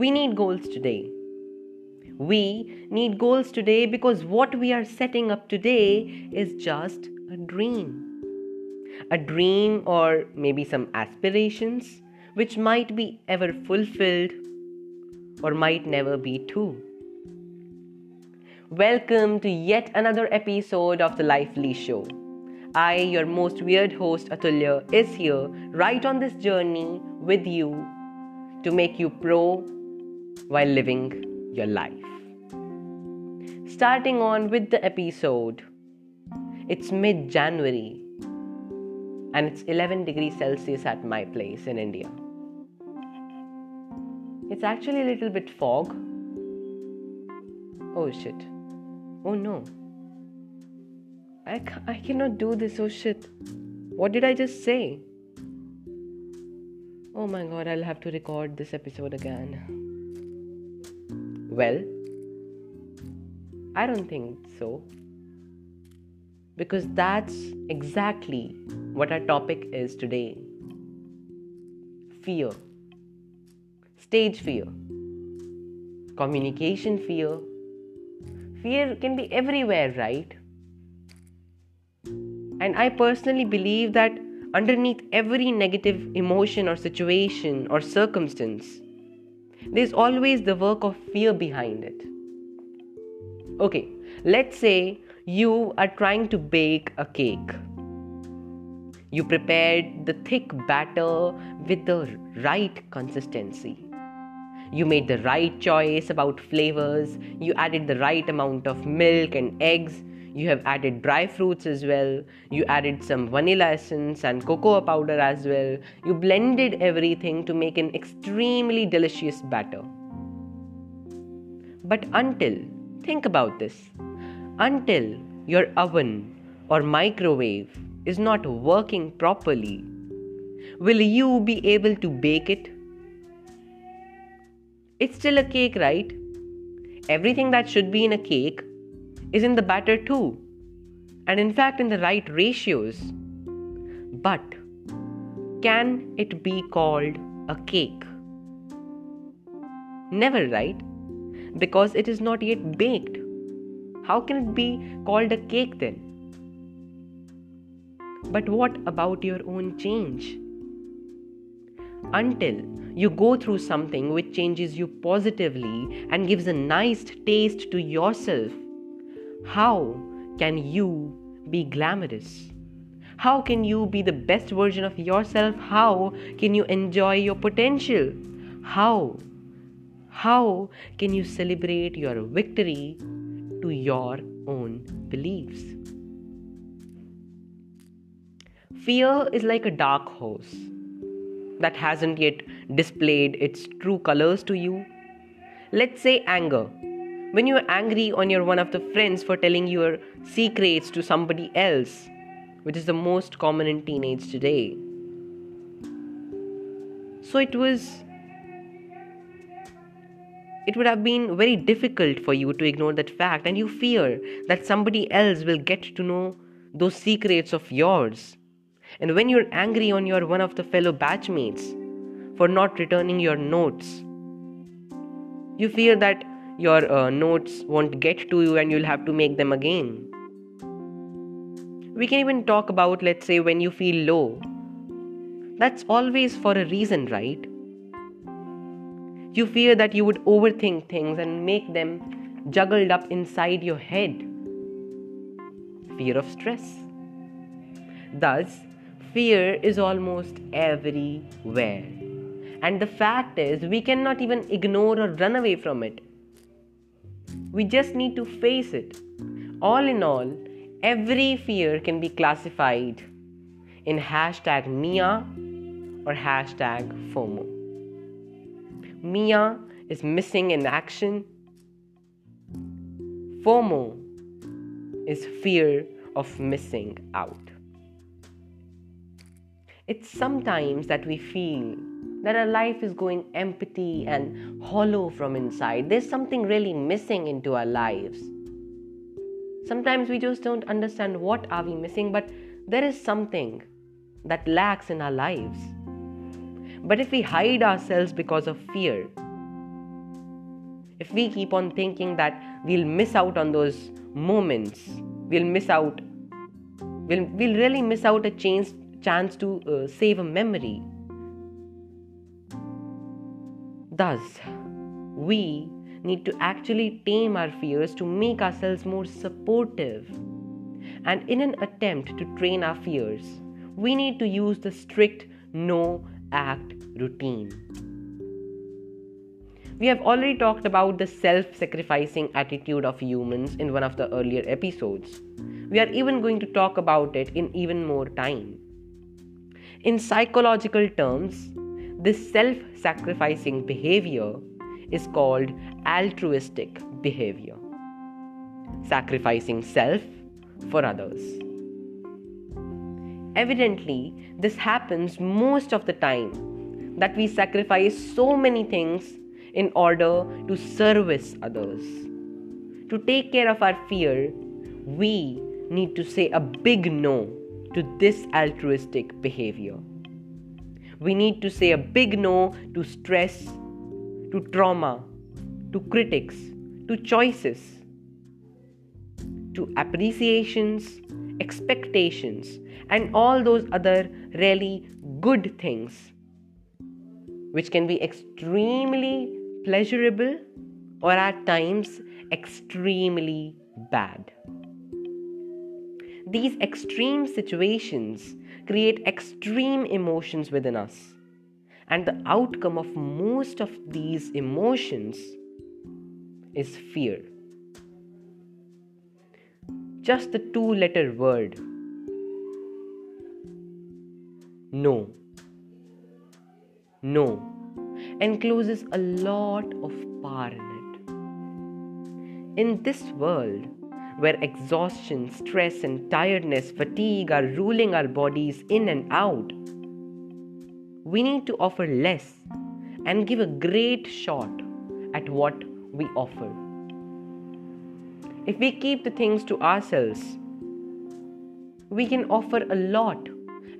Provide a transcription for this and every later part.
we need goals today. We need goals today because what we are setting up today is just a dream. A dream, or maybe some aspirations, which might be ever fulfilled or might never be too. Welcome to yet another episode of the Lively Show. I, your most weird host Atulya, is here right on this journey with you to make you pro while living your life. Starting on with the episode, it's mid January and it's 11 degrees Celsius at my place in India. It's actually a little bit fog. Oh shit. Oh no. I, ca- I cannot do this. Oh shit. What did I just say? Oh my god, I'll have to record this episode again. Well, I don't think so. Because that's exactly what our topic is today fear, stage fear, communication fear. Fear can be everywhere, right? And I personally believe that underneath every negative emotion or situation or circumstance, there's always the work of fear behind it. Okay, let's say you are trying to bake a cake. You prepared the thick batter with the right consistency. You made the right choice about flavors. You added the right amount of milk and eggs you have added dry fruits as well. You added some vanilla essence and cocoa powder as well. You blended everything to make an extremely delicious batter. But until think about this. Until your oven or microwave is not working properly will you be able to bake it? It's still a cake right? Everything that should be in a cake is in the batter too, and in fact in the right ratios. But can it be called a cake? Never, right? Because it is not yet baked. How can it be called a cake then? But what about your own change? Until you go through something which changes you positively and gives a nice taste to yourself, how can you be glamorous? How can you be the best version of yourself? How can you enjoy your potential? How? How can you celebrate your victory to your own beliefs? Fear is like a dark horse that hasn't yet displayed its true colors to you. Let's say anger when you are angry on your one of the friends for telling your secrets to somebody else, which is the most common in teenage today. So it was it would have been very difficult for you to ignore that fact and you fear that somebody else will get to know those secrets of yours. And when you're angry on your one of the fellow batchmates for not returning your notes, you fear that your uh, notes won't get to you and you'll have to make them again. We can even talk about, let's say, when you feel low. That's always for a reason, right? You fear that you would overthink things and make them juggled up inside your head. Fear of stress. Thus, fear is almost everywhere. And the fact is, we cannot even ignore or run away from it. We just need to face it. All in all, every fear can be classified in hashtag Mia or hashtag FOMO. Mia is missing in action. FOMO is fear of missing out. It's sometimes that we feel that our life is going empty and hollow from inside. There's something really missing into our lives. Sometimes we just don't understand what are we missing, but there is something that lacks in our lives. But if we hide ourselves because of fear, if we keep on thinking that we'll miss out on those moments, we'll miss out, we'll, we'll really miss out a chance, chance to uh, save a memory. Thus, we need to actually tame our fears to make ourselves more supportive. And in an attempt to train our fears, we need to use the strict no act routine. We have already talked about the self sacrificing attitude of humans in one of the earlier episodes. We are even going to talk about it in even more time. In psychological terms, this self sacrificing behavior is called altruistic behavior, sacrificing self for others. Evidently, this happens most of the time that we sacrifice so many things in order to service others. To take care of our fear, we need to say a big no to this altruistic behavior. We need to say a big no to stress, to trauma, to critics, to choices, to appreciations, expectations, and all those other really good things which can be extremely pleasurable or at times extremely bad. These extreme situations create extreme emotions within us, and the outcome of most of these emotions is fear. Just the two letter word no. No encloses a lot of power in it. In this world, where exhaustion, stress, and tiredness, fatigue are ruling our bodies in and out, we need to offer less and give a great shot at what we offer. If we keep the things to ourselves, we can offer a lot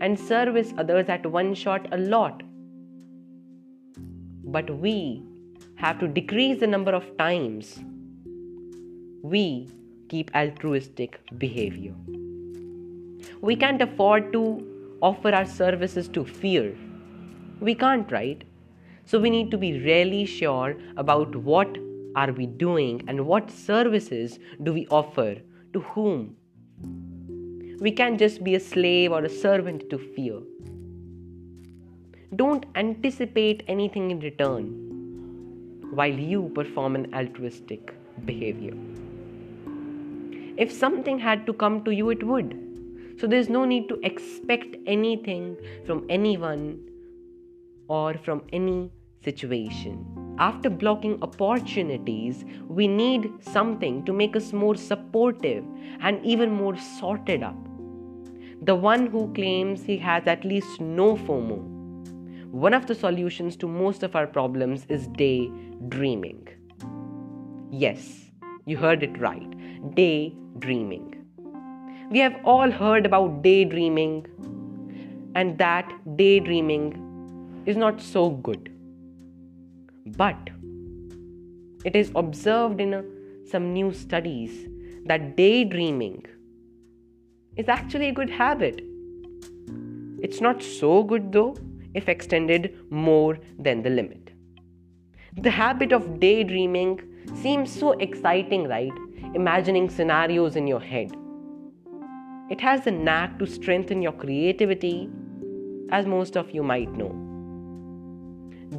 and service others at one shot a lot but we have to decrease the number of times we keep altruistic behavior. We can't afford to offer our services to fear. We can't, right? So we need to be really sure about what are we doing and what services do we offer to whom. We can't just be a slave or a servant to fear. Don't anticipate anything in return while you perform an altruistic behavior. If something had to come to you, it would. So there's no need to expect anything from anyone or from any situation. After blocking opportunities, we need something to make us more supportive and even more sorted up. The one who claims he has at least no FOMO one of the solutions to most of our problems is daydreaming. Yes, you heard it right daydreaming. We have all heard about daydreaming, and that daydreaming is not so good. But it is observed in uh, some new studies that daydreaming is actually a good habit. It's not so good though if extended more than the limit. The habit of daydreaming seems so exciting, right? Imagining scenarios in your head. It has a knack to strengthen your creativity, as most of you might know.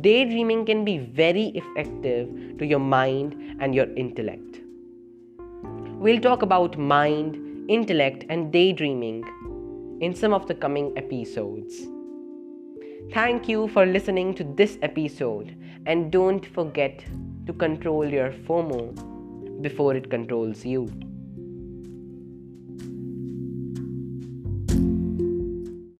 Daydreaming can be very effective to your mind and your intellect. We'll talk about mind, intellect, and daydreaming in some of the coming episodes. Thank you for listening to this episode and don't forget to control your FOMO before it controls you.